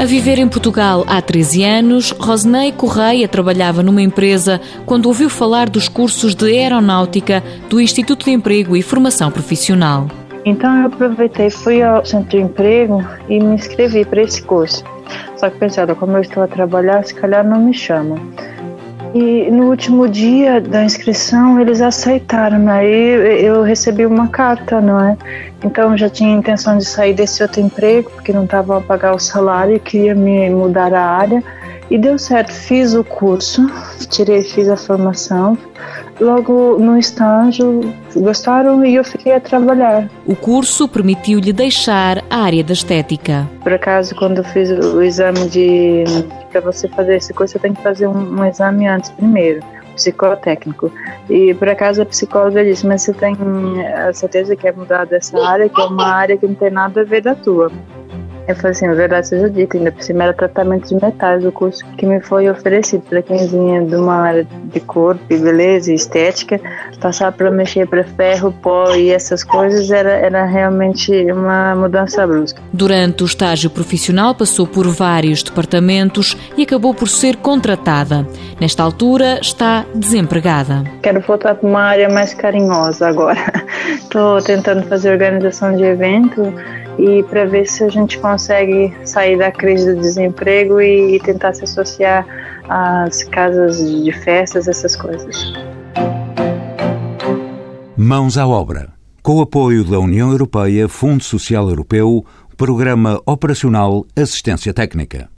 A viver em Portugal há 13 anos, Rosnei Correia trabalhava numa empresa quando ouviu falar dos cursos de aeronáutica do Instituto de Emprego e Formação Profissional. Então eu aproveitei, fui ao centro de emprego e me inscrevi para esse curso. Só que pensando, como eu estou a trabalhar, se calhar não me chamam. E no último dia da inscrição eles aceitaram, aí eu recebi uma carta, não é? Então já tinha intenção de sair desse outro emprego, porque não estava a pagar o salário e queria me mudar a área. E deu certo, fiz o curso, tirei, fiz a formação. Logo no estágio gostaram e eu fiquei a trabalhar. O curso permitiu-lhe deixar a área da estética. Por acaso, quando eu fiz o exame de. Para você fazer esse curso, você tem que fazer um, um exame antes primeiro psicotécnico. E por acaso a psicóloga disse: Mas você tem a certeza que quer mudar dessa área, que é uma área que não tem nada a ver da tua? Eu falei assim, verdade seja dita, ainda por cima era tratamento de metais, o curso que me foi oferecido para quem vinha de uma área de corpo e beleza e estética, passar para mexer para ferro, pó e essas coisas era, era realmente uma mudança brusca. Durante o estágio profissional passou por vários departamentos e acabou por ser contratada. Nesta altura está desempregada. Quero voltar para uma área mais carinhosa agora. Estou tentando fazer organização de evento e para ver se a gente consegue sair da crise do desemprego e, e tentar se associar às casas de festas, essas coisas. Mãos à obra. Com o apoio da União Europeia, Fundo Social Europeu, Programa Operacional Assistência Técnica.